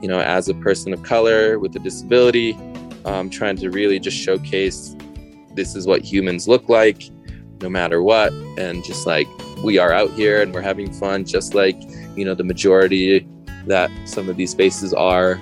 you know, as a person of color with a disability, um, trying to really just showcase this is what humans look like no matter what. And just like we are out here and we're having fun, just like, you know, the majority that some of these spaces are.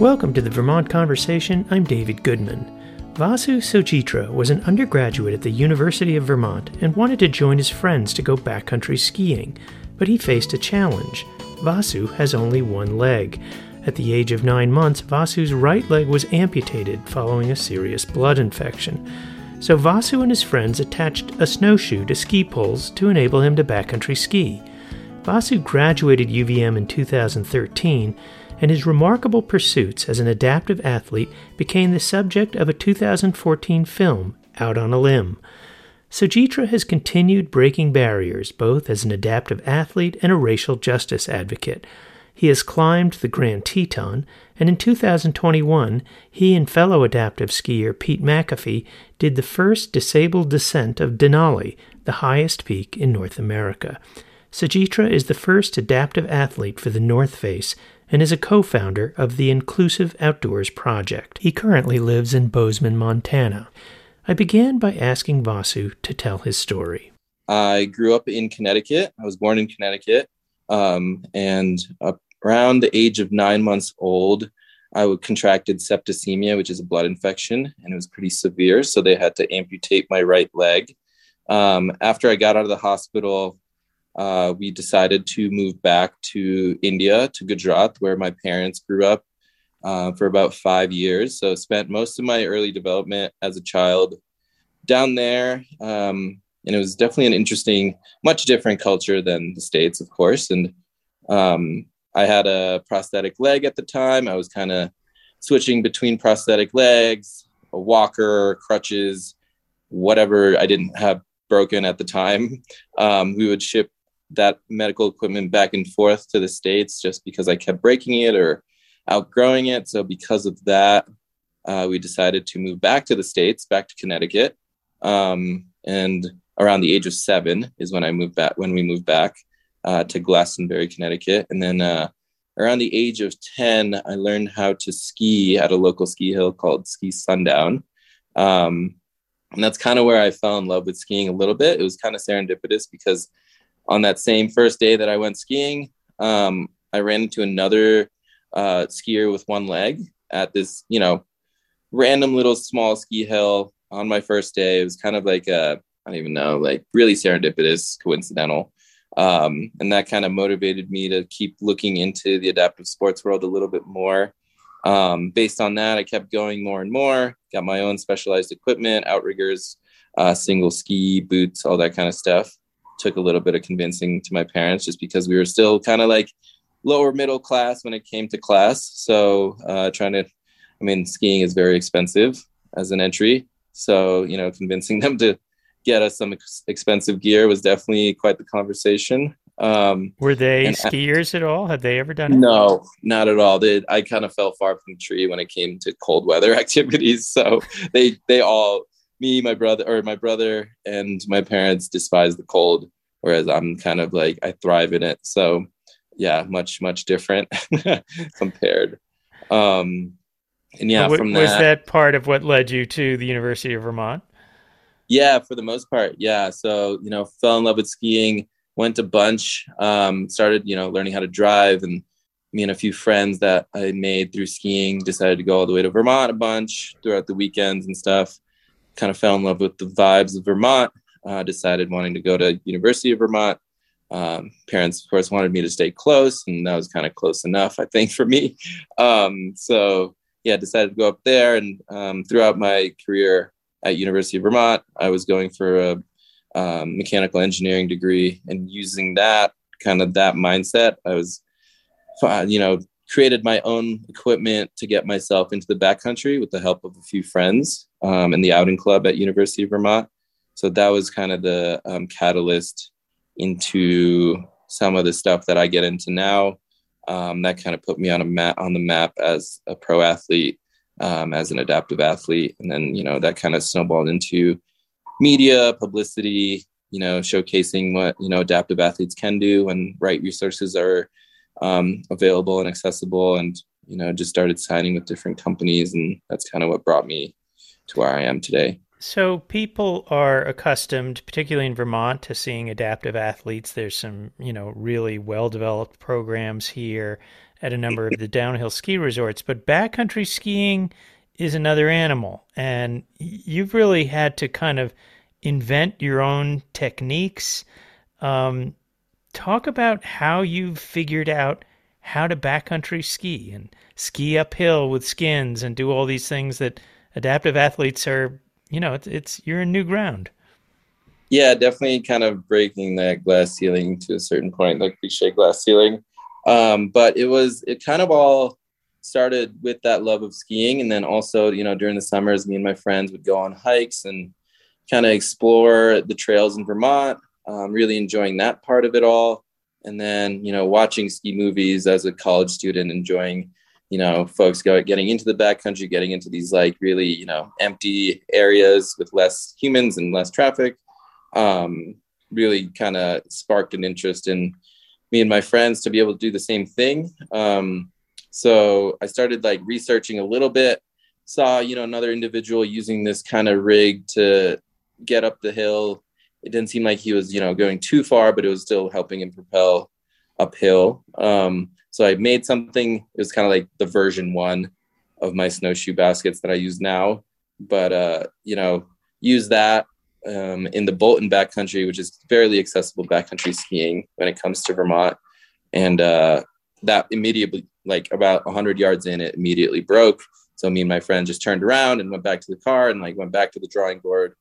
Welcome to the Vermont Conversation. I'm David Goodman. Vasu Sojitra was an undergraduate at the University of Vermont and wanted to join his friends to go backcountry skiing, but he faced a challenge. Vasu has only one leg. At the age of nine months, Vasu's right leg was amputated following a serious blood infection. So Vasu and his friends attached a snowshoe to ski poles to enable him to backcountry ski. Vasu graduated UVM in 2013 and his remarkable pursuits as an adaptive athlete became the subject of a 2014 film, Out on a Limb. Sojitra has continued breaking barriers both as an adaptive athlete and a racial justice advocate. He has climbed the Grand Teton, and in 2021, he and fellow adaptive skier Pete McAfee did the first disabled descent of Denali, the highest peak in North America. Sojitra is the first adaptive athlete for the North Face and is a co founder of the Inclusive Outdoors Project. He currently lives in Bozeman, Montana. I began by asking Vasu to tell his story. I grew up in Connecticut. I was born in Connecticut. Um, and around the age of nine months old, I contracted septicemia, which is a blood infection, and it was pretty severe. So they had to amputate my right leg. Um, after I got out of the hospital, uh, we decided to move back to India, to Gujarat, where my parents grew up uh, for about five years. So spent most of my early development as a child down there. Um, and it was definitely an interesting, much different culture than the States, of course. And um, I had a prosthetic leg at the time. I was kind of switching between prosthetic legs, a walker, crutches, whatever I didn't have broken at the time. Um, we would ship that medical equipment back and forth to the states just because I kept breaking it or outgrowing it. So because of that, uh, we decided to move back to the states, back to Connecticut. Um, and around the age of seven is when I moved back. When we moved back uh, to Glastonbury, Connecticut, and then uh, around the age of ten, I learned how to ski at a local ski hill called Ski Sundown. Um, and that's kind of where I fell in love with skiing a little bit. It was kind of serendipitous because on that same first day that I went skiing, um, I ran into another uh, skier with one leg at this, you know, random little small ski hill on my first day. It was kind of like a, I don't even know, like really serendipitous, coincidental. Um, and that kind of motivated me to keep looking into the adaptive sports world a little bit more. Um, based on that, I kept going more and more, got my own specialized equipment, outriggers, uh, single ski, boots, all that kind of stuff took a little bit of convincing to my parents just because we were still kind of like lower middle class when it came to class. So uh, trying to, I mean, skiing is very expensive as an entry. So, you know, convincing them to get us some ex- expensive gear was definitely quite the conversation. Um, Were they skiers I, at all? Had they ever done it? No, not at all. They, I kind of fell far from the tree when it came to cold weather activities. So they, they all me, my brother, or my brother and my parents despise the cold, whereas I'm kind of like I thrive in it. So yeah, much much different compared. Um, and yeah, w- from that, was that part of what led you to the University of Vermont? Yeah, for the most part, yeah. So you know, fell in love with skiing. Went a bunch. Um, started you know learning how to drive and me and a few friends that I made through skiing decided to go all the way to Vermont a bunch throughout the weekends and stuff kind of fell in love with the vibes of Vermont. Uh, decided wanting to go to University of Vermont. Um, parents, of course, wanted me to stay close, and that was kind of close enough, I think, for me. Um, so yeah, decided to go up there. And um, throughout my career at University of Vermont, I was going for a um, mechanical engineering degree, and using that kind of that mindset, I was, you know, created my own equipment to get myself into the backcountry with the help of a few friends um, in the outing club at University of Vermont. So that was kind of the um, catalyst into some of the stuff that I get into now. Um, that kind of put me on a map on the map as a pro athlete, um, as an adaptive athlete, and then you know that kind of snowballed into media, publicity, you know, showcasing what, you know, adaptive athletes can do when right resources are um, available and accessible. And, you know, just started signing with different companies. And that's kind of what brought me to where I am today. So people are accustomed, particularly in Vermont, to seeing adaptive athletes. There's some, you know, really well-developed programs here at a number of the downhill ski resorts, but backcountry skiing is another animal, and you've really had to kind of invent your own techniques. Um, talk about how you've figured out how to backcountry ski and ski uphill with skins and do all these things that adaptive athletes are you know, it's, it's you're in new ground. Yeah, definitely kind of breaking that glass ceiling to a certain point, like cliche glass ceiling. Um, but it was it kind of all started with that love of skiing, and then also, you know, during the summers, me and my friends would go on hikes and kind of explore the trails in Vermont. Um, really enjoying that part of it all, and then you know, watching ski movies as a college student, enjoying you know folks go getting into the backcountry getting into these like really you know empty areas with less humans and less traffic um, really kind of sparked an interest in me and my friends to be able to do the same thing. Um, so i started like researching a little bit saw you know another individual using this kind of rig to get up the hill. It didn't seem like he was you know going too far but it was still helping him propel uphill. Um, so I made something, it was kind of like the version one of my snowshoe baskets that I use now. But, uh, you know, use that um, in the Bolton backcountry, which is fairly accessible backcountry skiing when it comes to Vermont. And uh, that immediately, like about 100 yards in, it immediately broke. So me and my friend just turned around and went back to the car and like went back to the drawing board.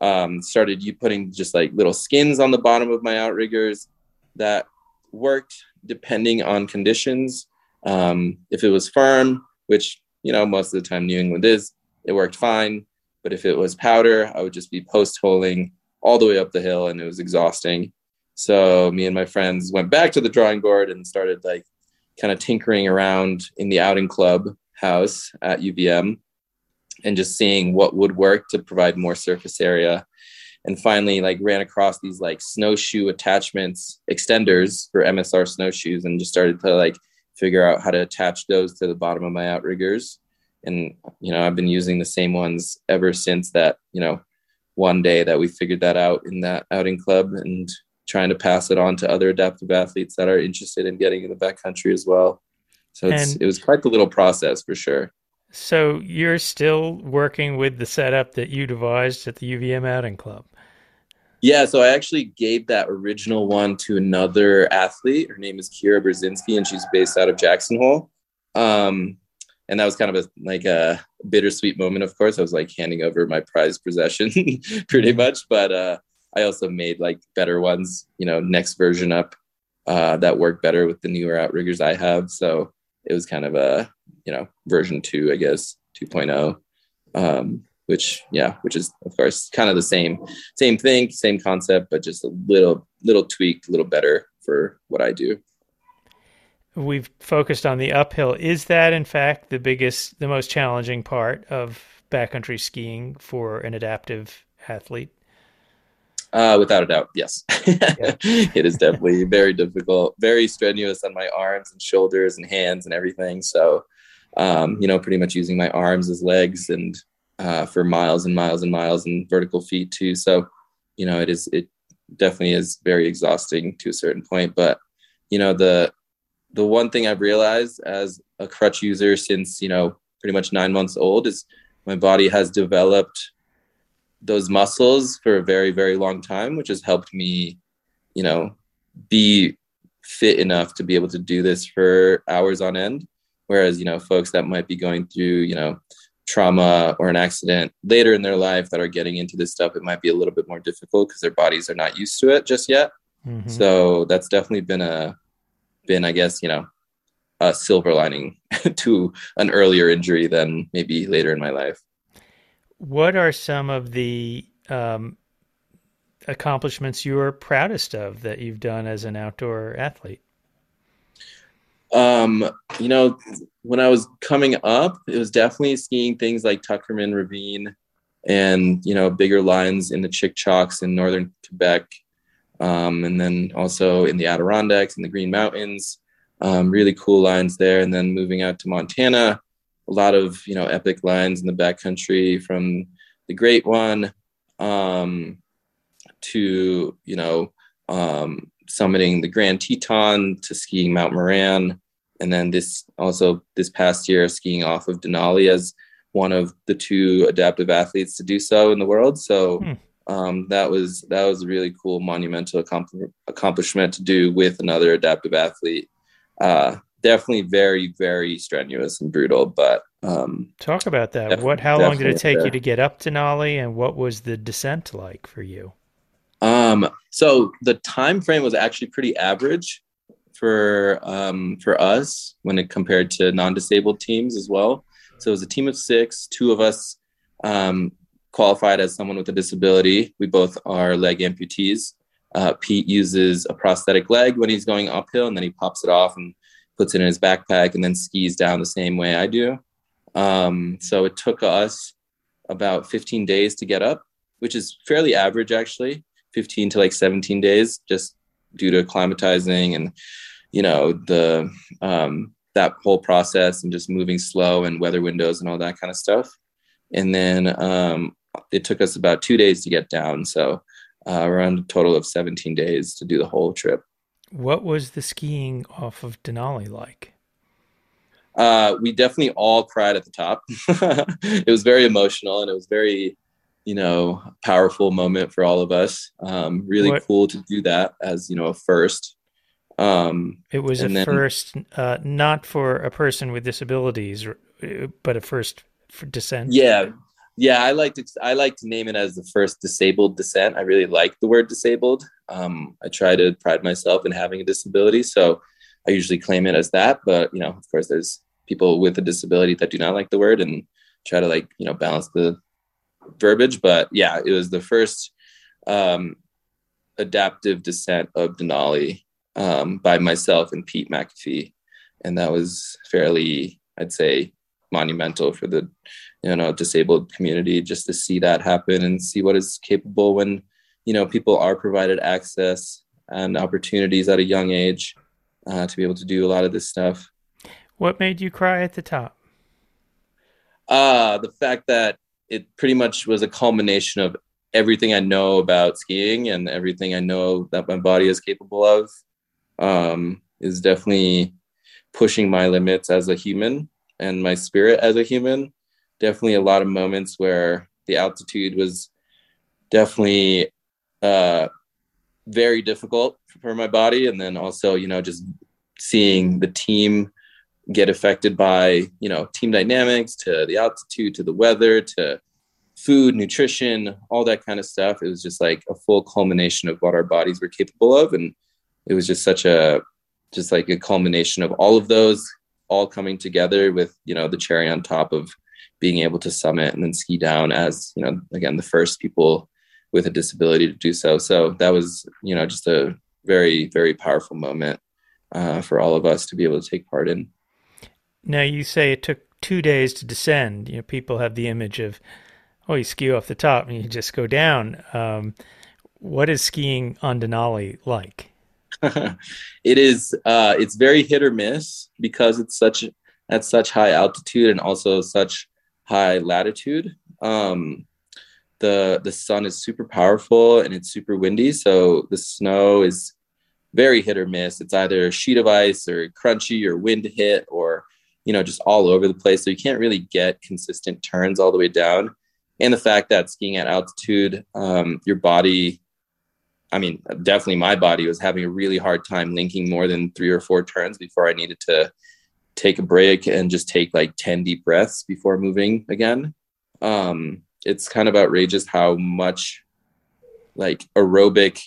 Um, started you putting just like little skins on the bottom of my outriggers that worked depending on conditions. Um, if it was firm, which you know most of the time New England is, it worked fine. But if it was powder, I would just be post holing all the way up the hill, and it was exhausting. So me and my friends went back to the drawing board and started like kind of tinkering around in the outing club house at UVM and just seeing what would work to provide more surface area and finally like ran across these like snowshoe attachments extenders for msr snowshoes and just started to like figure out how to attach those to the bottom of my outriggers. And you know i've been using the same ones ever since that you know one day that we figured that out in that outing club and trying to pass it on to other adaptive athletes that are interested in getting in the backcountry as well. So it's, it was quite the little process for sure. So you're still working with the setup that you devised at the UVM Outing Club. Yeah, so I actually gave that original one to another athlete. Her name is Kira Brzezinski, and she's based out of Jackson Hole. Um, and that was kind of a like a bittersweet moment. Of course, I was like handing over my prized possession, pretty mm-hmm. much. But uh, I also made like better ones, you know, next version up uh, that work better with the newer outriggers I have. So it was kind of a you know version two, I guess, 2.0. Um, which yeah which is of course kind of the same same thing same concept but just a little little tweaked a little better for what i do. We've focused on the uphill. Is that in fact the biggest the most challenging part of backcountry skiing for an adaptive athlete? Uh, without a doubt yes. Yeah. it is definitely very difficult very strenuous on my arms and shoulders and hands and everything. So um, you know pretty much using my arms as legs and uh, for miles and miles and miles and vertical feet too. So, you know, it is it definitely is very exhausting to a certain point. But you know, the the one thing I've realized as a crutch user since you know pretty much nine months old is my body has developed those muscles for a very very long time, which has helped me, you know, be fit enough to be able to do this for hours on end. Whereas you know, folks that might be going through you know trauma or an accident later in their life that are getting into this stuff, it might be a little bit more difficult because their bodies are not used to it just yet. Mm-hmm. So that's definitely been a been, I guess, you know, a silver lining to an earlier injury than maybe later in my life. What are some of the um, accomplishments you're proudest of that you've done as an outdoor athlete? Um, you know, when I was coming up, it was definitely skiing things like Tuckerman Ravine, and you know bigger lines in the Chic-Chocs in northern Quebec, um, and then also in the Adirondacks and the Green Mountains. Um, really cool lines there, and then moving out to Montana, a lot of you know epic lines in the backcountry from the Great One um, to you know um, summiting the Grand Teton to skiing Mount Moran, and then this also this past year skiing off of Denali as one of the two adaptive athletes to do so in the world. So hmm. um, that was that was a really cool monumental accomplishment to do with another adaptive athlete. Uh, definitely very very strenuous and brutal, but um, talk about that. What? How long did it take you to get up Denali, and what was the descent like for you? Um, so the time frame was actually pretty average for um, for us when it compared to non-disabled teams as well. So it was a team of six. Two of us um, qualified as someone with a disability. We both are leg amputees. Uh, Pete uses a prosthetic leg when he's going uphill, and then he pops it off and puts it in his backpack, and then skis down the same way I do. Um, so it took us about 15 days to get up, which is fairly average actually. 15 to like 17 days, just due to acclimatizing and you know the um, that whole process and just moving slow and weather windows and all that kind of stuff. And then um, it took us about two days to get down. So uh, around a total of 17 days to do the whole trip. What was the skiing off of Denali like? Uh, we definitely all cried at the top. it was very emotional and it was very, you know, powerful moment for all of us. Um, really what? cool to do that as, you know, a first. Um, it was a then, first, uh, not for a person with disabilities, but a first for descent. Yeah, yeah. I like to I like to name it as the first disabled descent. I really like the word disabled. Um, I try to pride myself in having a disability, so I usually claim it as that. But you know, of course, there's people with a disability that do not like the word and try to like you know balance the verbiage. But yeah, it was the first um, adaptive descent of Denali um, by myself and Pete McAfee, and that was fairly, I'd say, monumental for the you know disabled community just to see that happen and see what is capable when you know people are provided access and opportunities at a young age uh, to be able to do a lot of this stuff. What made you cry at the top? Uh, the fact that it pretty much was a culmination of everything I know about skiing and everything I know that my body is capable of um, is definitely pushing my limits as a human and my spirit as a human. Definitely a lot of moments where the altitude was definitely uh, very difficult for my body. And then also, you know, just seeing the team get affected by, you know, team dynamics to the altitude to the weather to food, nutrition, all that kind of stuff. It was just like a full culmination of what our bodies were capable of. And it was just such a just like a culmination of all of those all coming together with you know the cherry on top of being able to summit and then ski down as you know again the first people with a disability to do so so that was you know just a very very powerful moment uh, for all of us to be able to take part in now you say it took two days to descend you know people have the image of oh you ski off the top and you just go down um, what is skiing on denali like it is uh, it's very hit or miss because it's such at such high altitude and also such high latitude. Um, the the sun is super powerful and it's super windy, so the snow is very hit or miss. It's either a sheet of ice or crunchy or wind hit or you know just all over the place. So you can't really get consistent turns all the way down. And the fact that skiing at altitude, um, your body I mean, definitely my body was having a really hard time linking more than three or four turns before I needed to take a break and just take like 10 deep breaths before moving again. Um, it's kind of outrageous how much like aerobic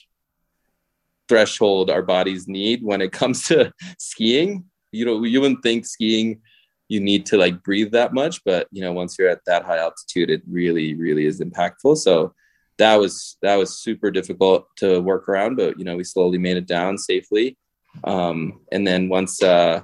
threshold our bodies need when it comes to skiing. You know, you wouldn't think skiing you need to like breathe that much, but you know, once you're at that high altitude, it really, really is impactful. So that was that was super difficult to work around, but you know we slowly made it down safely. Um, and then once, uh,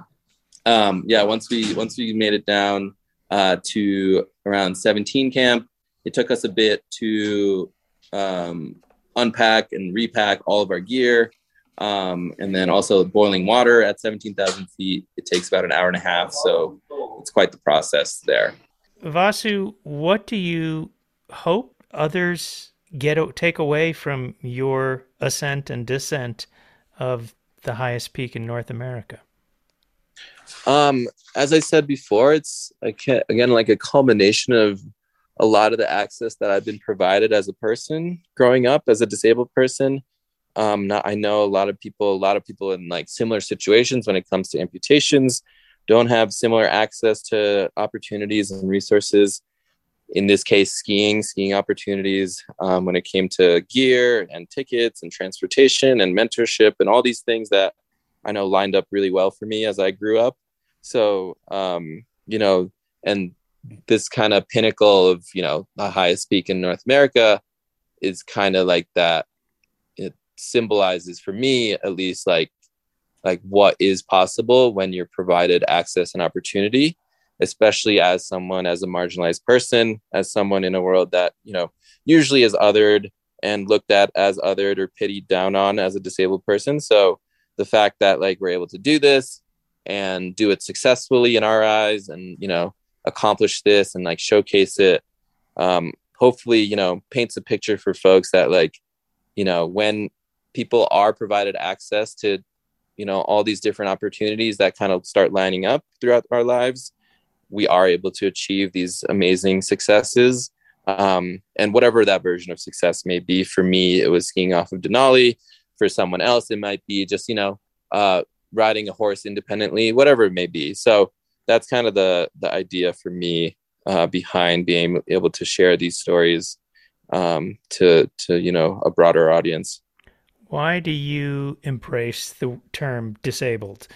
um, yeah, once we once we made it down uh, to around 17 camp, it took us a bit to um, unpack and repack all of our gear. Um, and then also boiling water at 17,000 feet. It takes about an hour and a half. So it's quite the process there. Vasu, what do you hope others get take away from your ascent and descent of the highest peak in North America? Um, as I said before, it's again like a culmination of a lot of the access that I've been provided as a person growing up as a disabled person. Um, not, I know a lot of people, a lot of people in like similar situations when it comes to amputations don't have similar access to opportunities and resources. In this case, skiing, skiing opportunities um, when it came to gear and tickets and transportation and mentorship and all these things that I know lined up really well for me as I grew up. So, um, you know, and this kind of pinnacle of you know the highest peak in North America is kind of like that. Symbolizes for me at least like like what is possible when you're provided access and opportunity especially as someone as a marginalized person as someone in a world that you know usually is othered and looked at as othered or pitied down on as a disabled person. So the fact that like we're able to do this and do it successfully in our eyes and you know accomplish this and like showcase it um, hopefully you know paints a picture for folks that like you know when people are provided access to you know all these different opportunities that kind of start lining up throughout our lives we are able to achieve these amazing successes. Um, and whatever that version of success may be for me it was skiing off of denali. For someone else it might be just you know uh, riding a horse independently whatever it may be. So that's kind of the the idea for me uh, behind being able to share these stories um, to to you know a broader audience. Why do you embrace the term disabled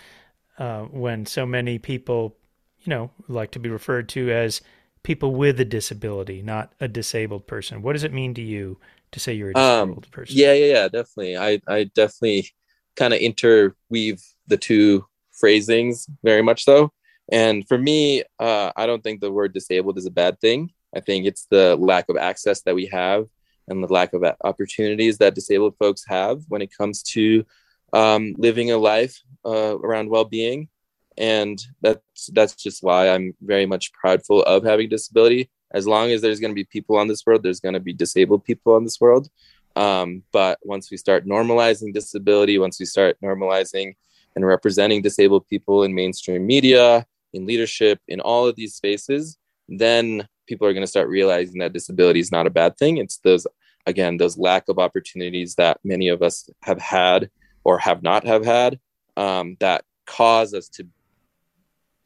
uh, when so many people, you know, like to be referred to as people with a disability, not a disabled person? What does it mean to you to say you're a um, disabled um, person? Yeah, yeah, yeah, definitely. I I definitely kind of interweave the two phrasings very much so. And for me, uh, I don't think the word disabled is a bad thing. I think it's the lack of access that we have and the lack of opportunities that disabled folks have when it comes to um, living a life uh, around well-being. And that's that's just why I'm very much prideful of having disability. As long as there's going to be people on this world, there's going to be disabled people on this world. Um, but once we start normalizing disability, once we start normalizing and representing disabled people in mainstream media, in leadership, in all of these spaces, then people are going to start realizing that disability is not a bad thing. It's those, again, those lack of opportunities that many of us have had or have not have had um, that cause us to,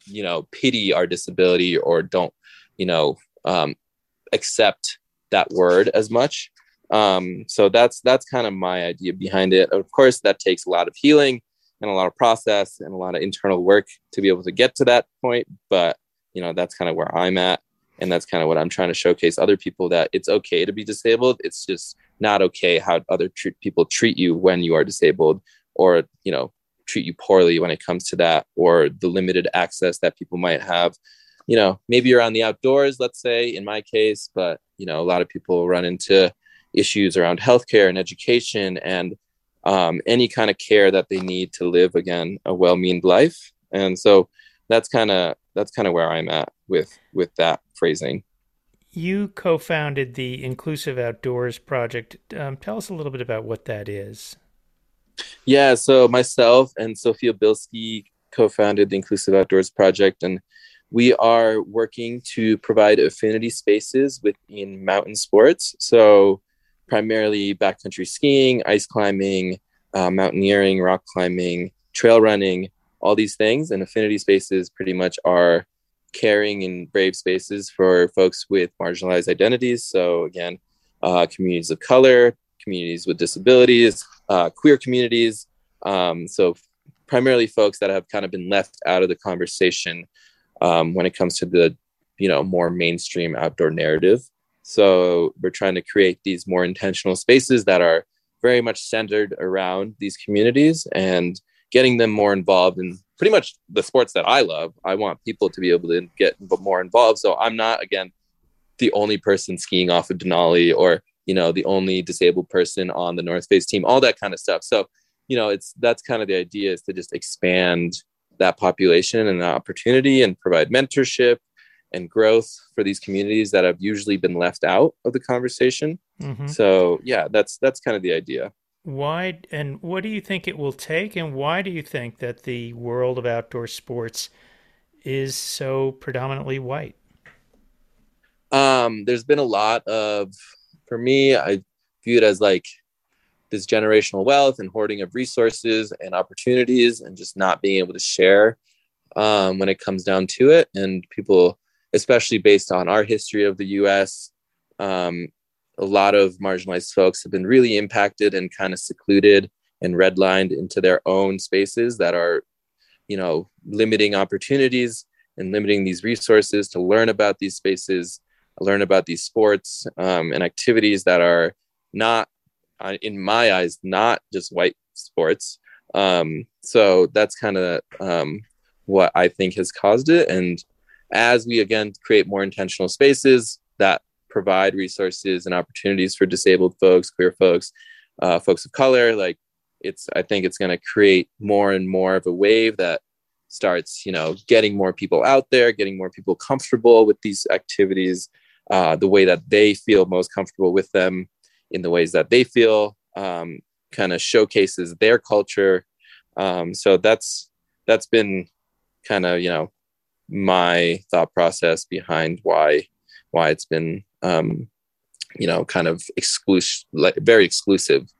you know, pity our disability or don't, you know, um, accept that word as much. Um, so that's that's kind of my idea behind it. Of course, that takes a lot of healing and a lot of process and a lot of internal work to be able to get to that point. But, you know, that's kind of where I'm at. And that's kind of what I'm trying to showcase other people that it's okay to be disabled. It's just not okay how other tr- people treat you when you are disabled or, you know, treat you poorly when it comes to that or the limited access that people might have. You know, maybe you're on the outdoors, let's say, in my case, but, you know, a lot of people run into issues around healthcare and education and um, any kind of care that they need to live again a well-meaned life and so that's kind of that's kind of where i'm at with with that phrasing. You co-founded the inclusive outdoors project. Um, tell us a little bit about what that is. Yeah so myself and sophia bilski co-founded the inclusive outdoors project and we are working to provide affinity spaces within mountain sports. So primarily backcountry skiing, ice climbing, uh, mountaineering, rock climbing, trail running, all these things. And affinity spaces pretty much are caring and brave spaces for folks with marginalized identities. So, again, uh, communities of color, communities with disabilities, uh, queer communities. Um, so, primarily folks that have kind of been left out of the conversation um, when it comes to the you know more mainstream outdoor narrative so we're trying to create these more intentional spaces that are very much centered around these communities and getting them more involved in pretty much the sports that I love. I want people to be able to get more involved. So I'm not again the only person skiing off of Denali or you know the only disabled person on the North Face team, all that kind of stuff. So you know it's that's kind of the idea is to just expand that population and that opportunity and provide mentorship and growth for these communities that have usually been left out of the conversation. Mm-hmm. So yeah, that's that's kind of the idea. Why and what do you think it will take, and why do you think that the world of outdoor sports is so predominantly white? Um, there's been a lot of, for me, I view it as like this generational wealth and hoarding of resources and opportunities, and just not being able to share um, when it comes down to it. And people, especially based on our history of the U.S., um, a lot of marginalized folks have been really impacted and kind of secluded and redlined into their own spaces that are you know limiting opportunities and limiting these resources to learn about these spaces learn about these sports um, and activities that are not uh, in my eyes not just white sports. Um, so that's kind of um, what i think has caused it. And as we again create more intentional spaces that provide resources and opportunities for disabled folks, queer folks, uh, folks of color. Like it's, I think it's going to create more and more of a wave that starts, you know, getting more people out there, getting more people comfortable with these activities, uh, the way that they feel most comfortable with them, in the ways that they feel, um, kind of showcases their culture. Um, so that's that's been kind of you know my thought process behind why why it's been um, you know, kind of exclusive, like very exclusive.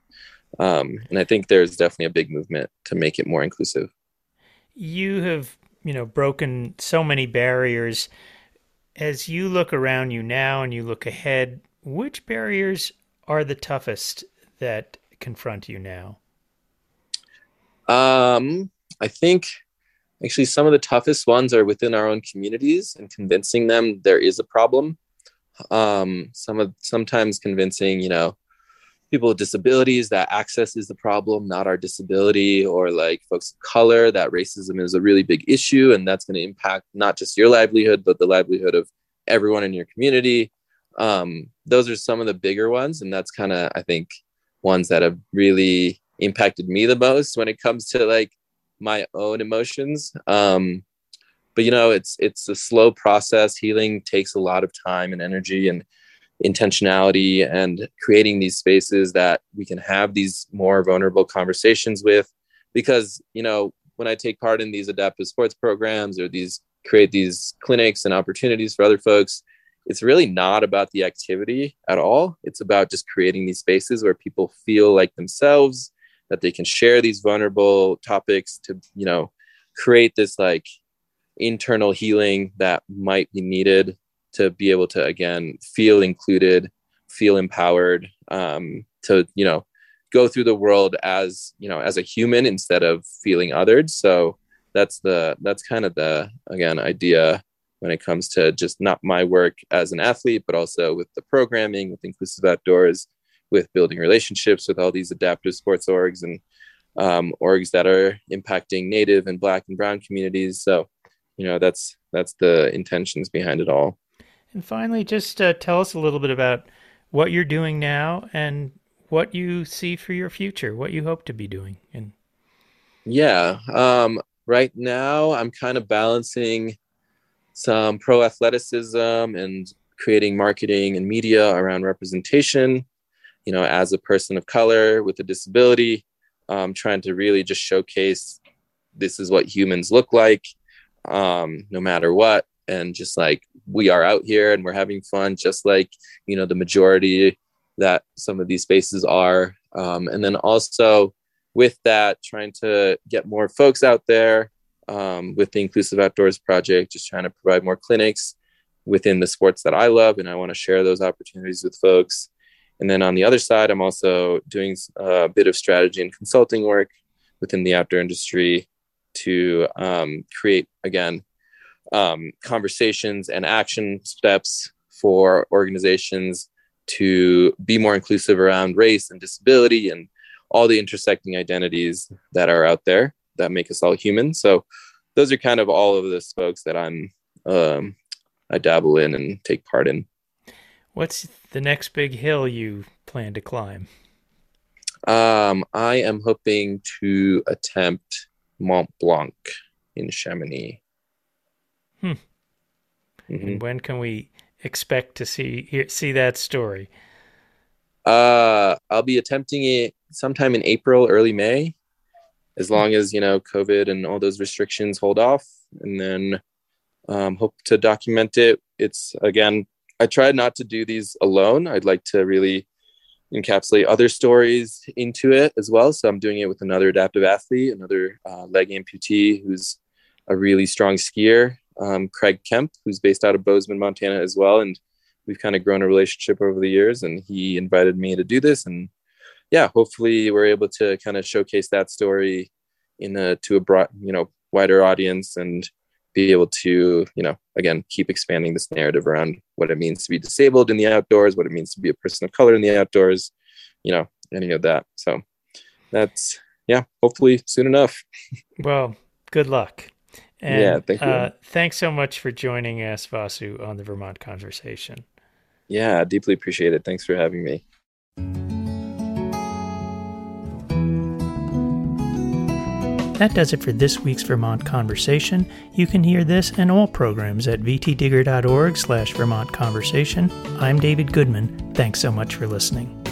Um, and I think there's definitely a big movement to make it more inclusive. You have, you know, broken so many barriers. As you look around you now and you look ahead, which barriers are the toughest that confront you now? Um, I think actually some of the toughest ones are within our own communities and convincing them there is a problem um, some of sometimes convincing you know people with disabilities that access is the problem not our disability or like folks of color that racism is a really big issue and that's going to impact not just your livelihood but the livelihood of everyone in your community. Um, those are some of the bigger ones and that's kind of i think ones that have really impacted me the most when it comes to like my own emotions. Um, but you know it's it's a slow process. Healing takes a lot of time and energy and intentionality and creating these spaces that we can have these more vulnerable conversations with. Because you know when i take part in these adaptive sports programs or these create these clinics and opportunities for other folks it's really not about the activity at all. It's about just creating these spaces where people feel like themselves that they can share these vulnerable topics to you know create this like internal healing that might be needed to be able to again feel included feel empowered um, to you know go through the world as you know as a human instead of feeling othered. So that's the that's kind of the again idea when it comes to just not my work as an athlete but also with the programming with inclusive outdoors with building relationships with all these adaptive sports orgs and um, orgs that are impacting native and black and brown communities. So you know that's that's the intentions behind it all. And finally just uh, tell us a little bit about what you're doing now and what you see for your future what you hope to be doing and yeah um, right now i'm kind of balancing some pro athleticism and creating marketing and media around representation you know as a person of color with a disability um, trying to really just showcase this is what humans look like um, no matter what. And just like we are out here and we're having fun, just like, you know, the majority that some of these spaces are. Um, and then also with that, trying to get more folks out there um, with the Inclusive Outdoors Project, just trying to provide more clinics within the sports that I love. And I want to share those opportunities with folks. And then on the other side, I'm also doing a bit of strategy and consulting work within the outdoor industry to um, create again um, conversations and action steps for organizations to be more inclusive around race and disability and all the intersecting identities that are out there that make us all human. So those are kind of all of the spokes that I'm um, I dabble in and take part in. What's the next big hill you plan to climb? Um, I am hoping to attempt Mont Blanc in Chamonix. Hmm. Mm-hmm. And when can we expect to see hear, see that story? Uh, I'll be attempting it sometime in April, early May, as long as you know COVID and all those restrictions hold off, and then um, hope to document it. It's again, I try not to do these alone. I'd like to really encapsulate other stories into it as well. So I'm doing it with another adaptive athlete, another uh, leg amputee who's a really strong skier, um, Craig Kemp, who's based out of Bozeman, Montana as well. And we've kind of grown a relationship over the years. And he invited me to do this. And yeah, hopefully we're able to kind of showcase that story in a to a broad, you know, wider audience and be able to, you know, again, keep expanding this narrative around what it means to be disabled in the outdoors, what it means to be a person of color in the outdoors, you know, any of that. So that's, yeah, hopefully soon enough. well, good luck. And, yeah, thank. Uh, thanks so much for joining us, Vasu, on the Vermont Conversation. Yeah, deeply appreciate it. Thanks for having me. That does it for this week's Vermont Conversation. You can hear this and all programs at vtdigger.org slash Vermont Conversation. I'm David Goodman. Thanks so much for listening.